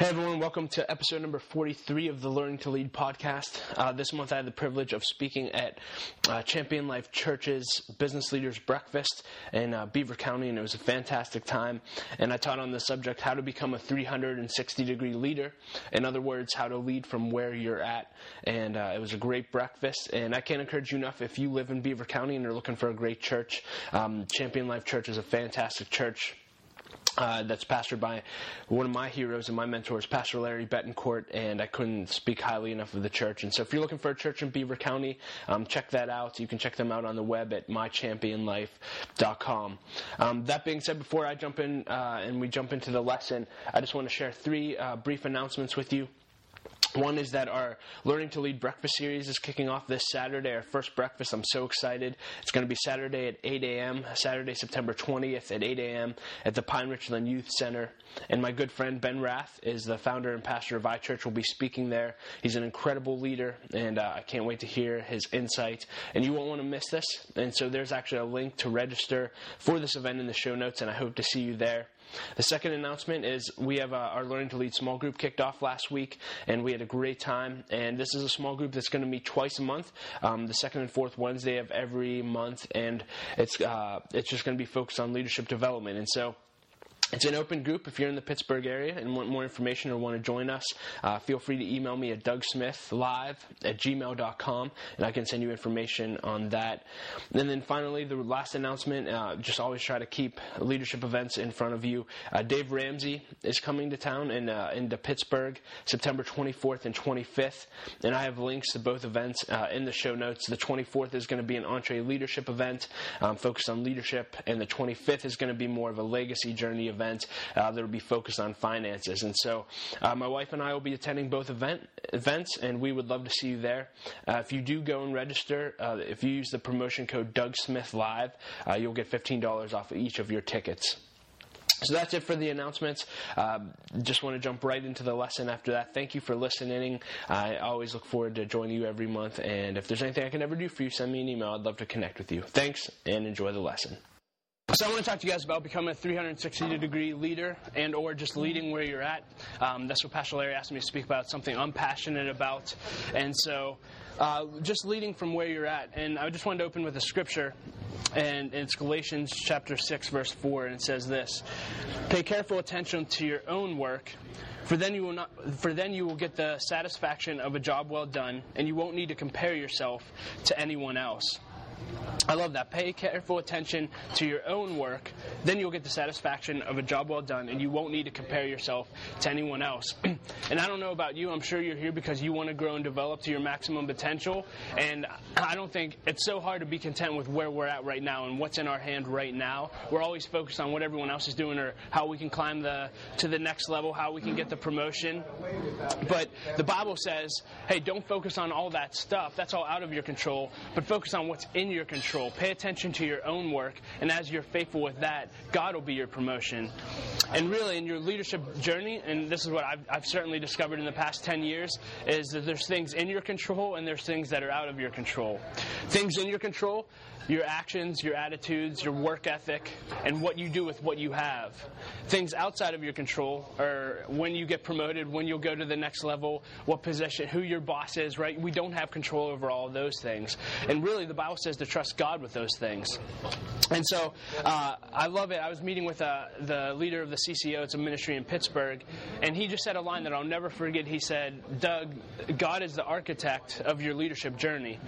Hey everyone, welcome to episode number 43 of the Learning to Lead podcast. Uh, this month I had the privilege of speaking at uh, Champion Life Church's Business Leaders Breakfast in uh, Beaver County, and it was a fantastic time. And I taught on the subject how to become a 360 degree leader. In other words, how to lead from where you're at. And uh, it was a great breakfast. And I can't encourage you enough if you live in Beaver County and are looking for a great church, um, Champion Life Church is a fantastic church. Uh, that's pastored by one of my heroes and my mentors, Pastor Larry Betancourt, and I couldn't speak highly enough of the church. And so, if you're looking for a church in Beaver County, um, check that out. You can check them out on the web at mychampionlife.com. Um, that being said, before I jump in uh, and we jump into the lesson, I just want to share three uh, brief announcements with you. One is that our Learning to Lead breakfast series is kicking off this Saturday, our first breakfast. I'm so excited. It's going to be Saturday at 8 a.m., Saturday, September 20th at 8 a.m. at the Pine Richland Youth Center. And my good friend Ben Rath is the founder and pastor of iChurch, will be speaking there. He's an incredible leader, and uh, I can't wait to hear his insight. And you won't want to miss this. And so there's actually a link to register for this event in the show notes, and I hope to see you there. The second announcement is we have uh, our Learning to Lead small group kicked off last week, and we had a great time. And this is a small group that's going to meet twice a month, um, the second and fourth Wednesday of every month, and it's uh, it's just going to be focused on leadership development. And so it's an open group. If you're in the Pittsburgh area and want more information or want to join us, uh, feel free to email me at dougsmithlive at gmail.com and I can send you information on that. And then finally, the last announcement uh, just always try to keep leadership events in front of you. Uh, Dave Ramsey is coming to town in, uh, into Pittsburgh September 24th and 25th. And I have links to both events uh, in the show notes. The 24th is going to be an EntreLeadership event um, focused on leadership, and the 25th is going to be more of a legacy journey event event uh, that will be focused on finances. And so, uh, my wife and I will be attending both event events, and we would love to see you there. Uh, if you do go and register, uh, if you use the promotion code Doug Smith Live, uh, you'll get fifteen dollars off of each of your tickets. So that's it for the announcements. Um, just want to jump right into the lesson after that. Thank you for listening. I always look forward to joining you every month. And if there's anything I can ever do for you, send me an email. I'd love to connect with you. Thanks and enjoy the lesson. So I want to talk to you guys about becoming a 360 degree leader and or just leading where you're at. Um, that's what Pastor Larry asked me to speak about, something I'm passionate about. And so uh, just leading from where you're at. And I just wanted to open with a scripture, and it's Galatians chapter 6, verse 4, and it says this Pay careful attention to your own work. For then you will not. For then you will get the satisfaction of a job well done, and you won't need to compare yourself to anyone else. I love that. Pay careful attention to your own work, then you'll get the satisfaction of a job well done, and you won't need to compare yourself to anyone else. and I don't know about you, I'm sure you're here because you want to grow and develop to your maximum potential. And I don't think it's so hard to be content with where we're at right now and what's in our hand right now. We're always focused on what everyone else is doing or how we can climb the to the next level, how we can get the promotion. But the Bible says, hey, don't focus on all that stuff. That's all out of your control, but focus on what's in your control. Pay attention to your own work, and as you're faithful with that, God will be your promotion. And really, in your leadership journey, and this is what I've, I've certainly discovered in the past 10 years, is that there's things in your control and there's things that are out of your control. Things in your control, your actions, your attitudes, your work ethic, and what you do with what you have. Things outside of your control are when you get promoted, when you'll go to the next level, what position, who your boss is, right? We don't have control over all of those things. And really, the Bible says to trust God with those things. And so uh, I love it. I was meeting with uh, the leader of the CCO, it's a ministry in Pittsburgh, and he just said a line that I'll never forget. He said, Doug, God is the architect of your leadership journey.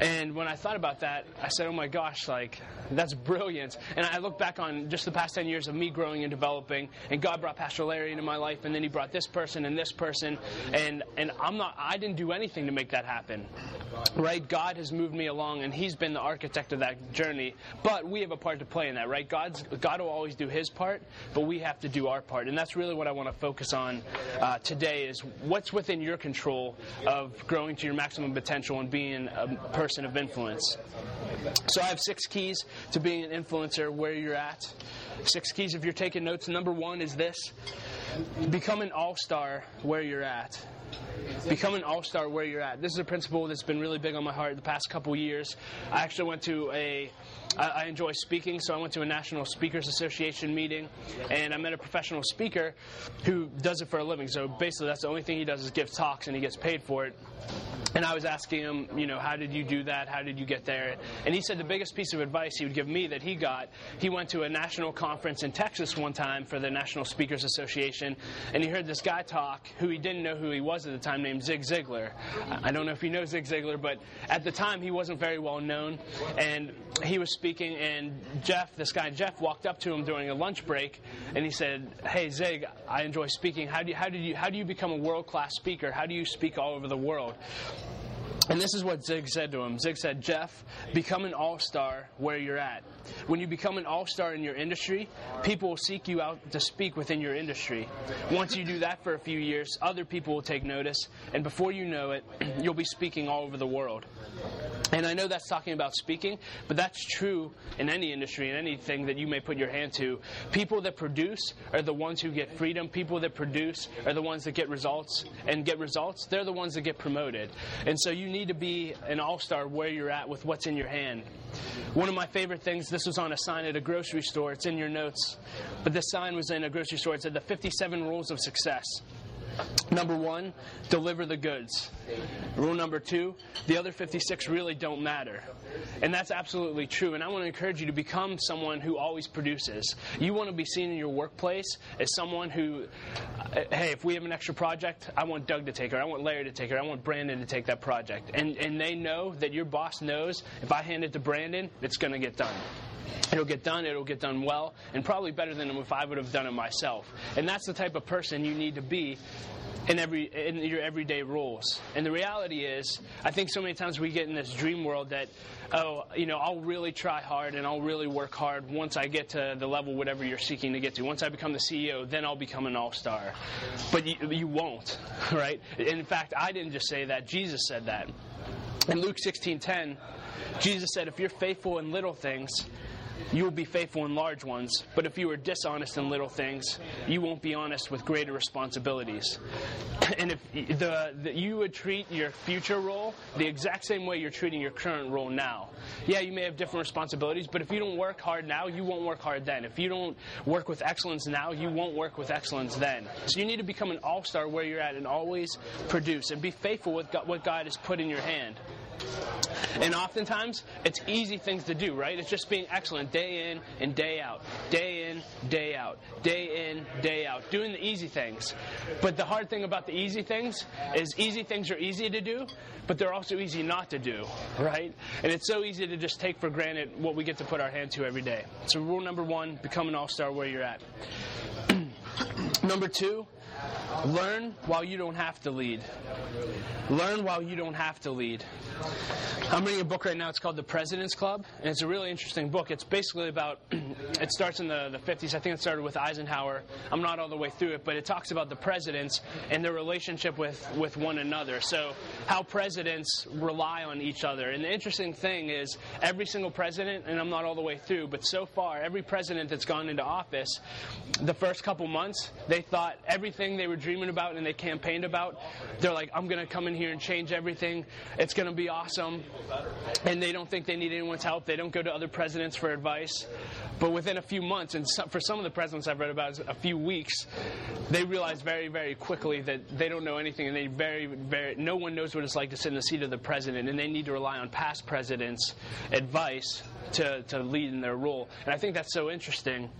And when I thought about that, I said, oh my gosh, like, that's brilliant. And I look back on just the past 10 years of me growing and developing, and God brought Pastor Larry into my life, and then he brought this person and this person, and, and I'm not, I didn't do anything to make that happen. Right? God has moved me along, and he's been the architect of that journey, but we have a part to play in that, right? God's, God will always do his part, but we have to do our part. And that's really what I want to focus on uh, today is what's within your control of growing to your maximum potential and being a person of influence. So I have six keys to being an influencer where you're at. Six keys if you're taking notes. Number one is this become an all star where you're at. Become an all star where you're at. This is a principle that's been really big on my heart the past couple years. I actually went to a I, enjoy speaking, so I went to a National Speakers Association meeting, and I met a professional speaker who does it for a living. So basically, that's the only thing he does is give talks, and he gets paid for it. And I was asking him, you know, how did you do that? How did you get there? And he said the biggest piece of advice he would give me that he got, he went to a national conference in Texas one time for the National Speakers Association, and he heard this guy talk who he didn't know who he was at the time, named Zig Ziglar. I don't know if you know Zig Ziglar, but at the time he wasn't very well known, and he was speaking, and Jeff, this guy Jeff, walked up to him during a lunch break, and he said, "Hey Zig, I enjoy speaking. How do you, how did you how do you become a world class speaker? How do you speak all over the world?" And this is what Zig said to him. Zig said, Jeff, become an all star where you're at. When you become an all star in your industry, people will seek you out to speak within your industry. Once you do that for a few years, other people will take notice, and before you know it, you'll be speaking all over the world. And I know that's talking about speaking, but that's true in any industry, in anything that you may put your hand to. People that produce are the ones who get freedom. People that produce are the ones that get results. And get results, they're the ones that get promoted. And so you need to be an all star where you're at with what's in your hand. One of my favorite things, this was on a sign at a grocery store. It's in your notes. But this sign was in a grocery store. It said the 57 rules of success. Number one, deliver the goods. Rule number two, the other 56 really don't matter. And that's absolutely true. And I want to encourage you to become someone who always produces. You want to be seen in your workplace as someone who, uh, hey, if we have an extra project, I want Doug to take it. I want Larry to take it. I want Brandon to take that project. And, and they know that your boss knows if I hand it to Brandon, it's going to get done. It'll get done, it'll get done well, and probably better than if I would have done it myself. And that's the type of person you need to be in every in your everyday roles. And the reality is, I think so many times we get in this dream world that, oh, you know, I'll really try hard and I'll really work hard once I get to the level whatever you're seeking to get to. Once I become the CEO, then I'll become an all-star. But you, you won't, right? In fact, I didn't just say that. Jesus said that. In Luke 16:10, Jesus said, "If you're faithful in little things, you will be faithful in large ones, but if you are dishonest in little things, you won't be honest with greater responsibilities. And if the, the, you would treat your future role the exact same way you're treating your current role now. Yeah, you may have different responsibilities, but if you don't work hard now, you won't work hard then. If you don't work with excellence now, you won't work with excellence then. So you need to become an all star where you're at and always produce and be faithful with God, what God has put in your hand. And oftentimes, it's easy things to do, right? It's just being excellent day in and day out, day in, day out, day in, day out, doing the easy things. But the hard thing about the easy things is easy things are easy to do, but they're also easy not to do, right? And it's so easy to just take for granted what we get to put our hand to every day. So, rule number one become an all star where you're at. number two, Learn while you don't have to lead. Learn while you don't have to lead. I'm reading a book right now. It's called The President's Club, and it's a really interesting book. It's basically about, it starts in the, the 50s. I think it started with Eisenhower. I'm not all the way through it, but it talks about the presidents and their relationship with, with one another. So, how presidents rely on each other. And the interesting thing is, every single president, and I'm not all the way through, but so far, every president that's gone into office, the first couple months, they thought everything they were dreaming about and they campaigned about, they're like, I'm going to come in here and change everything. It's going to be awesome. And they don't think they need anyone's help. They don't go to other presidents for advice. But within a few months, and for some of the presidents I've read about, a few weeks, they realize very, very quickly that they don't know anything, and they very, very, no one knows what it's like to sit in the seat of the president, and they need to rely on past presidents' advice to, to lead in their role. And I think that's so interesting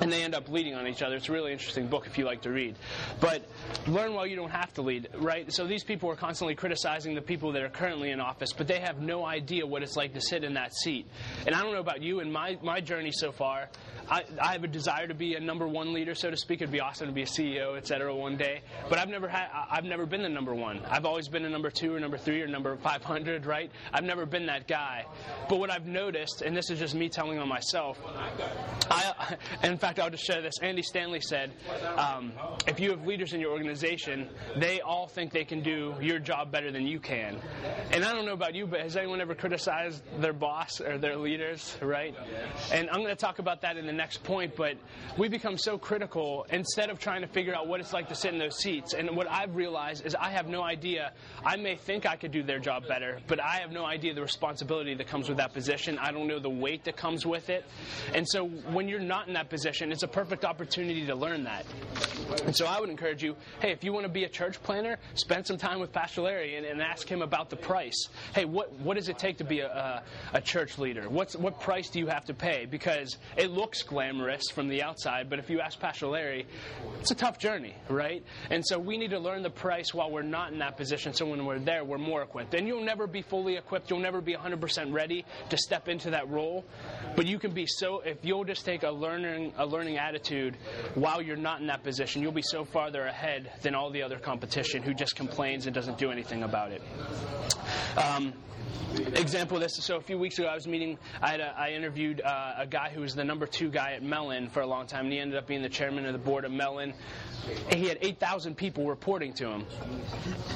and they end up leading on each other. It's a really interesting book if you like to read. But learn while you don't have to lead, right? So these people are constantly criticizing the people that are currently in office, but they have no idea what it's like to sit in that seat. And I don't know about you, in my, my journey so far, I, I have a desire to be a number one leader, so to speak. It'd be awesome to be a CEO, et cetera, one day. But I've never had, I've never been the number one. I've always been a number two or number three or number 500, right? I've never been that guy. But what I've noticed, and this is just me telling on myself, I, And in fact, I'll just share this. Andy Stanley said, um, if you have leaders in your organization, they all think they can do your job better than you can. And I don't know about you, but has anyone ever criticized their boss or their leaders, right? And I'm going to talk about that in the next point, but we become so critical instead of trying to figure out what it's like to sit in those seats. And what I've realized is I have no idea. I may think I could do their job better, but I have no idea the responsibility that comes with that position. I don't know the weight that comes with it. And so when you're not in that position, it's a perfect opportunity to learn that. And so I would encourage you hey, if you want to be a church planner, spend some time with Pastor Larry and, and ask him about the price. Hey, what, what does it take to be a, a, a church leader? What's, what price do you have to pay? Because it looks glamorous from the outside, but if you ask Pastor Larry, it's a tough journey, right? And so we need to learn the price while we're not in that position so when we're there, we're more equipped. And you'll never be fully equipped, you'll never be 100% ready to step into that role, but you can be so, if you'll just take a learning, a learning attitude while you're not in that position, you'll be so farther ahead than all the other competition who just complains and doesn't do anything about it. Um, example of this. So a few weeks ago, I was meeting. I, had a, I interviewed uh, a guy who was the number two guy at Mellon for a long time, and he ended up being the chairman of the board of Mellon. He had 8,000 people reporting to him,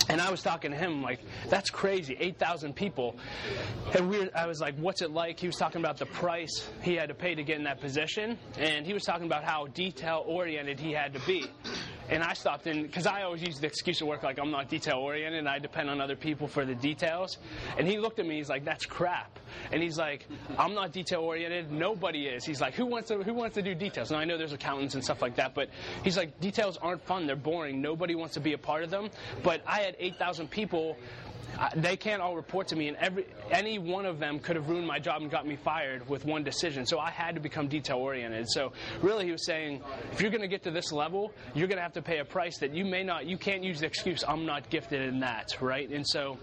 and I was talking to him like, "That's crazy, 8,000 people." And we, I was like, "What's it like?" He was talking about the price he had to pay to get in that position, and he was talking about how detail oriented he had to be. And I stopped in because I always use the excuse of work like I'm not detail oriented and I depend on other people for the details. And he looked at me, he's like, "That's crap." And he's like, "I'm not detail oriented. Nobody is." He's like, "Who wants to Who wants to do details?" And I know there's accountants and stuff like that, but he's like, "Details aren't fun. They're boring. Nobody wants to be a part of them." But I had 8,000 people they can't all report to me, and every any one of them could have ruined my job and got me fired with one decision. So I had to become detail oriented. So really, he was saying, if you're going to get to this level, you're going to have to pay a price that you may not. You can't use the excuse, "I'm not gifted in that," right? And so.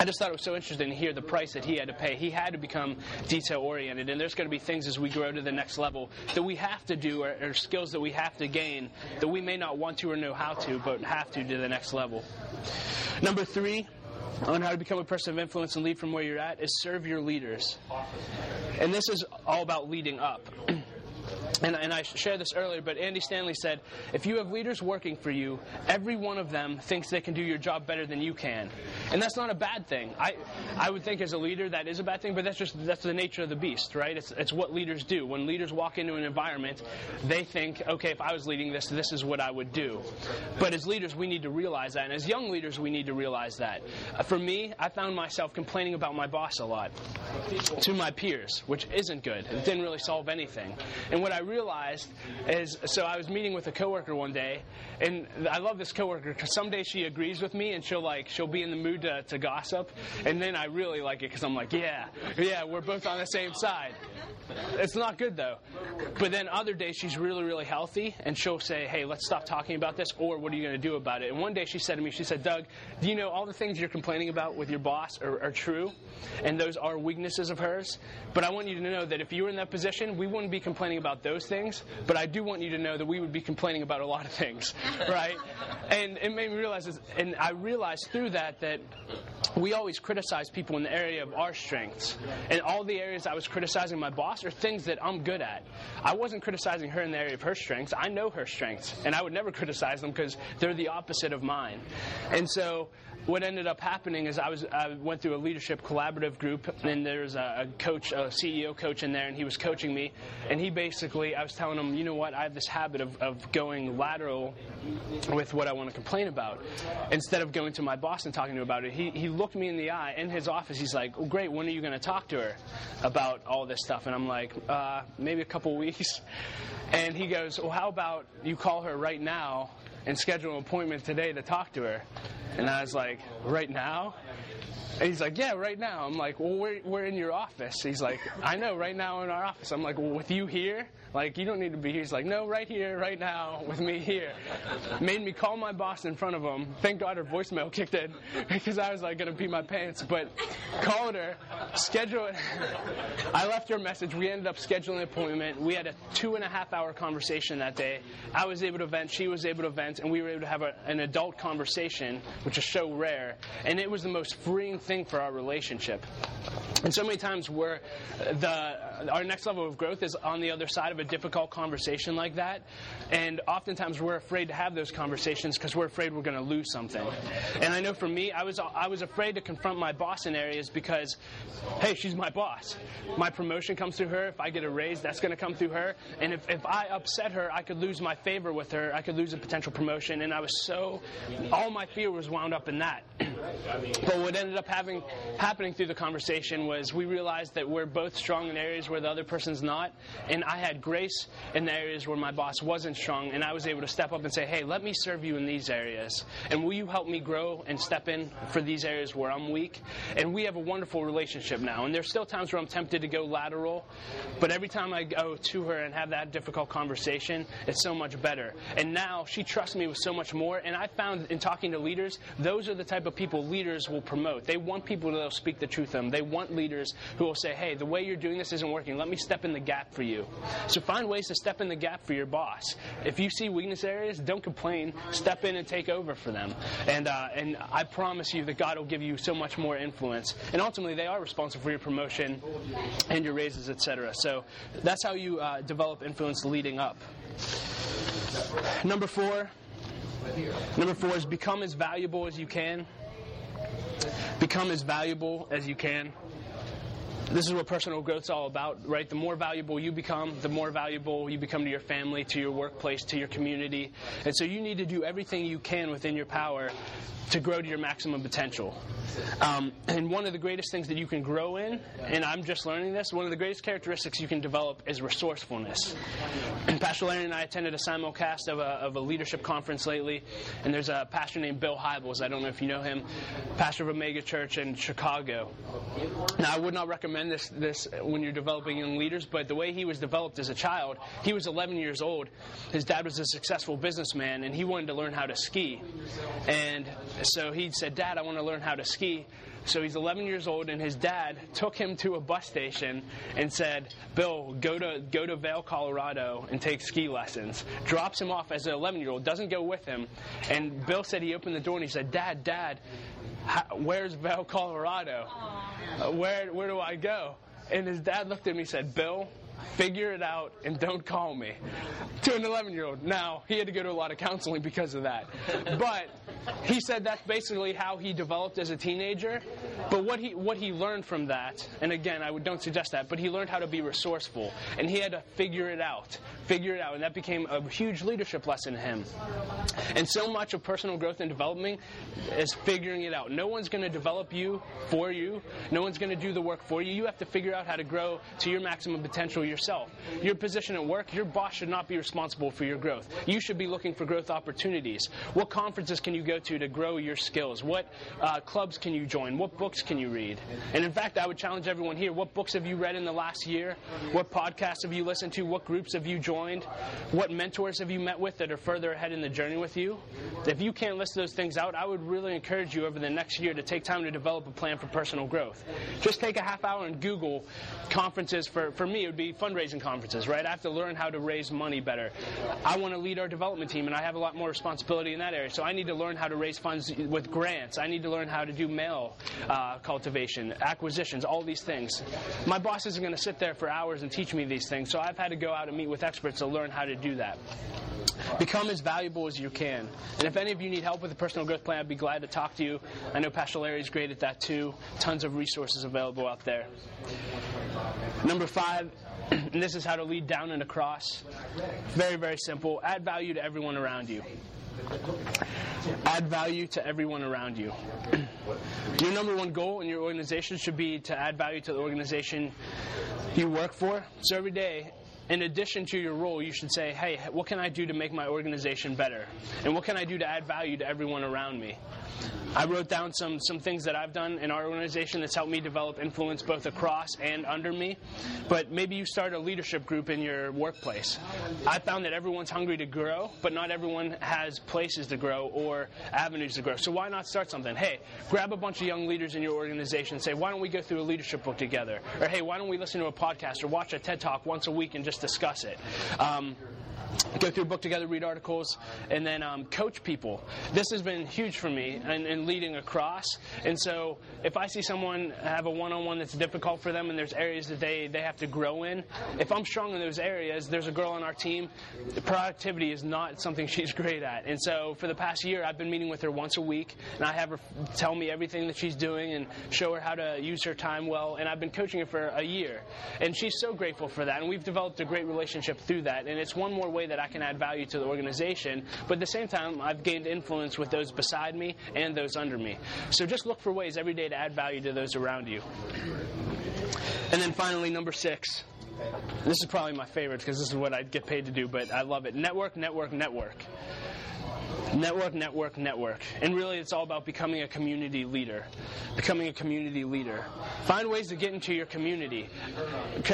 I just thought it was so interesting to hear the price that he had to pay. He had to become detail oriented, and there's going to be things as we grow to the next level that we have to do, or, or, skills that we have to gain that we may not want to or know how to, but have to to the next level. Number three, on how to become a person of influence and lead from where you're at is serve your leaders. And this is all about leading up. And, and, I shared this earlier, but Andy Stanley said, if you have leaders working for you, every one of them thinks they can do your job better than you can. And that's not a bad thing. I, I would think as a leader that is a bad thing, but that's just that's the nature of the beast, right? It's, it's what leaders do. When leaders walk into an environment, they think, okay, if I was leading this, this is what I would do. But as leaders, we need to realize that. And as young leaders, we need to realize that. Uh, for me, I found myself complaining about my boss a lot to my peers, which isn't good. It didn't really solve anything. And what I realized is so I was meeting with a coworker one day, and I love this coworker because some days she agrees with me and she'll like she'll be in the mood to, to gossip, and then I really like it because I'm like, yeah, yeah, we're both on the same side. It's not good though. But then other days she's really really healthy, and she'll say, hey, let's stop talking about this, or what are you going to do about it? And one day she said to me, she said, Doug, do you know all the things you're complaining about with your boss are, are true, and those are weaknesses of hers? But I want you to know that if you were in that position, we wouldn't be complaining about those things, but I do want you to know that we would be complaining about a lot of things, right? and it made me realize, this, and I realized through that that we always criticize people in the area of our strengths. And all the areas I was criticizing my boss are things that I'm good at. I wasn't criticizing her in the area of her strengths. I know her strengths, and I would never criticize them because they're the opposite of mine. And so what ended up happening is I was I went through a leadership collaborative group, and there's a, a, coach, a CEO coach in there, and he was coaching me, and he basically I was telling him, you know what, I have this habit of, of going lateral with what I want to complain about, instead of going to my boss and talking to him about it. He he looked me in the eye in his office. He's like, oh, great, when are you going to talk to her about all this stuff? And I'm like, uh, maybe a couple weeks. And he goes, well, how about you call her right now and schedule an appointment today to talk to her. And I was like, right now? And he's like, yeah, right now. I'm like, well, we're, we're in your office. He's like, I know, right now in our office. I'm like, well, with you here? Like, you don't need to be here. He's like, no, right here, right now, with me here. Made me call my boss in front of him. Thank God her voicemail kicked in because I was like going to pee my pants. But called her, schedule it. I left her a message. We ended up scheduling an appointment. We had a two and a half hour conversation that day. I was able to vent, she was able to vent, and we were able to have a, an adult conversation, which is so rare. And it was the most freeing thing for our relationship. And so many times where the our next level of growth is on the other side of a difficult conversation like that, and oftentimes we're afraid to have those conversations because we're afraid we're going to lose something. And I know for me, I was I was afraid to confront my boss in areas because, hey, she's my boss. My promotion comes through her. If I get a raise, that's going to come through her. And if, if I upset her, I could lose my favor with her. I could lose a potential promotion. And I was so, all my fear was wound up in that. but what ended up having happening through the conversation was we realized that we're both strong in areas where the other person's not, and I had grace in the areas where my boss wasn't strong, and I was able to step up and say, "Hey, let me serve you in these areas, and will you help me grow and step in for these areas where I'm weak?" And we have a wonderful relationship now. And there's still times where I'm tempted to go lateral, but every time I go to her and have that difficult conversation, it's so much better. And now she trusts me with so much more. And I found in talking to leaders, those are the type of people leaders will promote. They want people that will speak the truth to them. They want leaders who will say, hey, the way you're doing this isn't working. Let me step in the gap for you. So find ways to step in the gap for your boss. If you see weakness areas, don't complain. Step in and take over for them. And, uh, and I promise you that God will give you so much more influence. And ultimately, they are responsible for your promotion and your raises, etc. So that's how you uh, develop influence leading up. Number four. Number four is become as valuable as you can. Become as valuable as you can. This is what personal growth is all about, right? The more valuable you become, the more valuable you become to your family, to your workplace, to your community. And so you need to do everything you can within your power to grow to your maximum potential. Um, and one of the greatest things that you can grow in, and I'm just learning this, one of the greatest characteristics you can develop is resourcefulness. And Pastor Larry and I attended a simulcast of a, of a leadership conference lately, and there's a pastor named Bill Hybels. I don't know if you know him, pastor of Omega Church in Chicago. Now, I would not recommend this, this uh, when you're developing young leaders, but the way he was developed as a child, he was 11 years old. His dad was a successful businessman, and he wanted to learn how to ski. And so he said, Dad, I want to learn how to ski. So he's 11 years old, and his dad took him to a bus station and said, "Bill, go to go to Vail, Colorado, and take ski lessons." Drops him off as an 11 year old, doesn't go with him, and Bill said he opened the door and he said, "Dad, Dad, how, where's Vail, Colorado? Uh, where where do I go?" And his dad looked at me and said, "Bill, figure it out and don't call me to an 11 year old now he had to go to a lot of counseling because of that. But he said that's basically how he developed as a teenager. But what he what he learned from that and again i would, don't suggest that but he learned how to be resourceful and he had to figure it out figure it out and that became a huge leadership lesson to him. And so much of personal growth and development is figuring it out. No one's going to develop you for you. No one's going to do the work for you. You have to figure out how to grow to your maximum potential yourself. Your position at work, your boss should not be responsible for your growth. You should be looking for growth opportunities. What conferences can you go to to grow your skills? What uh, clubs can you join? What books can you read? And in fact, I would challenge everyone here what books have you read in the last year? What podcasts have you listened to? What groups have you joined? What mentors have you met with that are further ahead in the journey with you? If you can't list those things out, I would really encourage you over the next year to take time to develop a plan for personal growth. Just take a half hour and Google conferences. For, for me, it would be fundraising conferences, right? I have to learn how to raise money better. I want to lead our development team, and I have a lot more responsibility in that area. So I need to learn how to raise funds with grants. I need to learn how to do mail uh, cultivation, acquisitions, all these things. My boss isn't going to sit there for hours and teach me these things, so I've had to go out and meet with experts to learn how to do that. Become as valuable as you can. And if any of you need help with a personal growth plan, I'd be glad to talk to you. I know Pastor is great at that too. Tons of resources available out there. Number five, and this is how to lead down and across. Very, very simple. Add value to everyone around you. Add value to everyone around you. Your number one goal in your organization should be to add value to the organization you work for. So every day, in addition to your role, you should say, hey, what can I do to make my organization better? And what can I do to add value to everyone around me? I wrote down some, some things that I've done in our organization that's helped me develop influence both across and under me. But maybe you start a leadership group in your workplace. I found that everyone's hungry to grow, but not everyone has places to grow or avenues to grow. So why not start something? Hey, grab a bunch of young leaders in your organization and say, why don't we go through a leadership book together? Or hey, why don't we listen to a podcast or watch a TED Talk once a week and just discuss it? Um, go through a book together, read articles, and then um, coach people. This has been huge for me in, in leading across. And so, if I see someone have a one-on-one that's difficult for them, and there's areas that they they have to grow in, if I'm strong in those areas, there's a girl on our team. Productivity is not something she's great at, and so for the past year, I've been meeting with her once a week, and I have her tell me everything that she's doing and show her how to use her time well. And I've been coaching her for a year, and she's so grateful for that. And we've developed a great relationship through that. And it's one more way that I can add value to the organization. But at the same time, I've gained influence with those beside me and those under me. So just look for ways every day to add value to those around you. And then finally, number six. This is probably my favorite because this is what I get paid to do, but I love it. Network, network, network. Network, network, network. And really, it's all about becoming a community leader. Becoming a community leader. Find ways to get into your community.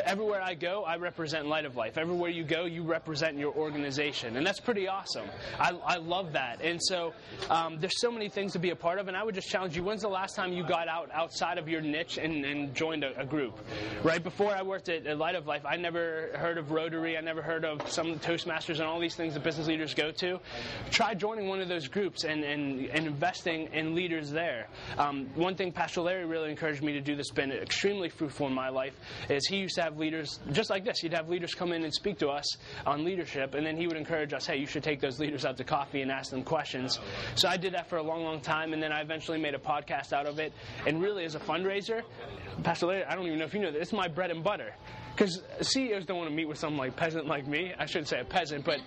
Everywhere I go, I represent Light of Life. Everywhere you go, you represent your organization. And that's pretty awesome. I, I love that. And so, um, there's so many things to be a part of. And I would just challenge you when's the last time you got out outside of your niche and, and joined a, a, group? Right? Before I worked at, at Light of Life, I never heard of Rotary. I never heard of some Toastmasters and all these things that business leaders go to. Try joining one of those groups and, and, and investing in leaders there. Um, one thing Pastor Larry really encouraged me to do that's been extremely fruitful in my life is he used to have leaders just like this. He'd have leaders come in and speak to us on leadership, and then he would encourage us, hey, you should take those leaders out to coffee and ask them questions. So I did that for a long, long time, and then I eventually made a podcast out of it. And really, as a fundraiser, Pastor Larry, I don't even know if you know this, it's my bread and butter. Because CEOs don't want to meet with some like peasant like me. I shouldn't say a peasant, but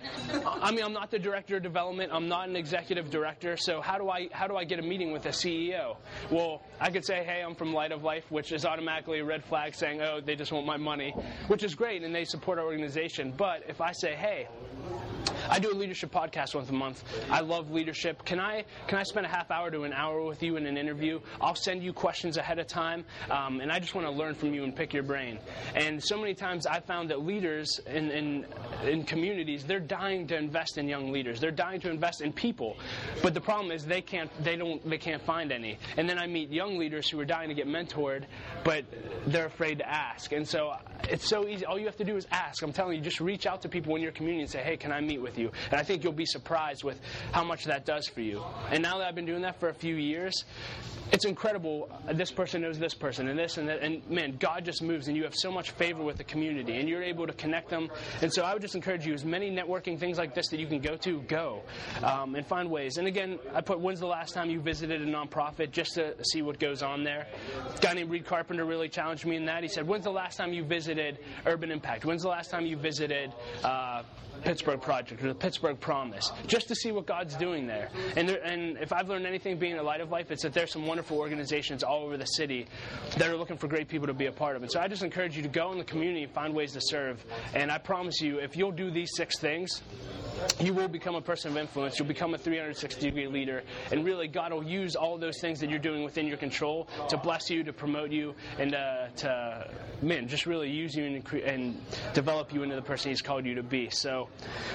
I mean I'm not the director of development. I'm not an executive director. So how do I how do I get a meeting with a CEO? Well, I could say, hey, I'm from Light of Life, which is automatically a red flag saying, oh, they just want my money, which is great and they support our organization. But if I say, hey, I do a leadership podcast once a month. I love leadership. Can I can I spend a half hour to an hour with you in an interview? I'll send you questions ahead of time, um, and I just want to learn from you and pick your brain. And so many times I've found that leaders in, in in communities they're dying to invest in young leaders. They're dying to invest in people, but the problem is they can't they don't they can't find any. And then I meet young leaders who are dying to get mentored, but they're afraid to ask. And so it's so easy. All you have to do is ask. I'm telling you, just reach out to people in your community and say, hey, can I meet with you? And I think you'll be surprised with how much that does for you. And now that I've been doing that for a few years, it's incredible. This person knows this person and this and that. And man, God just moves and you have so much favor with the community and you're able to connect them. And so I would just encourage you, as many networking things like this that you can go to, go um, and find ways. And again, I put when's the last time you visited a nonprofit just to see what goes on there. A guy named Reed Carpenter really challenged me in that. He said, when's the last time you visited Urban Impact? When's the last time you visited uh, Pittsburgh Project or the Pittsburgh Promise, just to see what God's doing there. And, there, and if I've learned anything being a light of life, it's that there's some wonderful organizations all over the city that are looking for great people to be a part of. And so I just encourage you to go in the community and find ways to serve. And I promise you, if you'll do these six things, you will become a person of influence. You'll become a 360 degree leader. And really, God will use all those things that you're doing within your control to bless you, to promote you, and uh, to, man, just really use you and, and develop you into the person He's called you to be. So,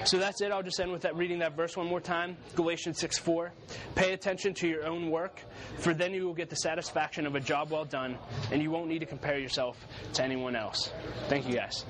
so that's it. I'll just end with that reading that verse one more time. Galatians 6 4. Pay attention to your own work, for then you will get the satisfaction of a job well done, and you won't need to compare yourself to anyone else. Thank you, guys.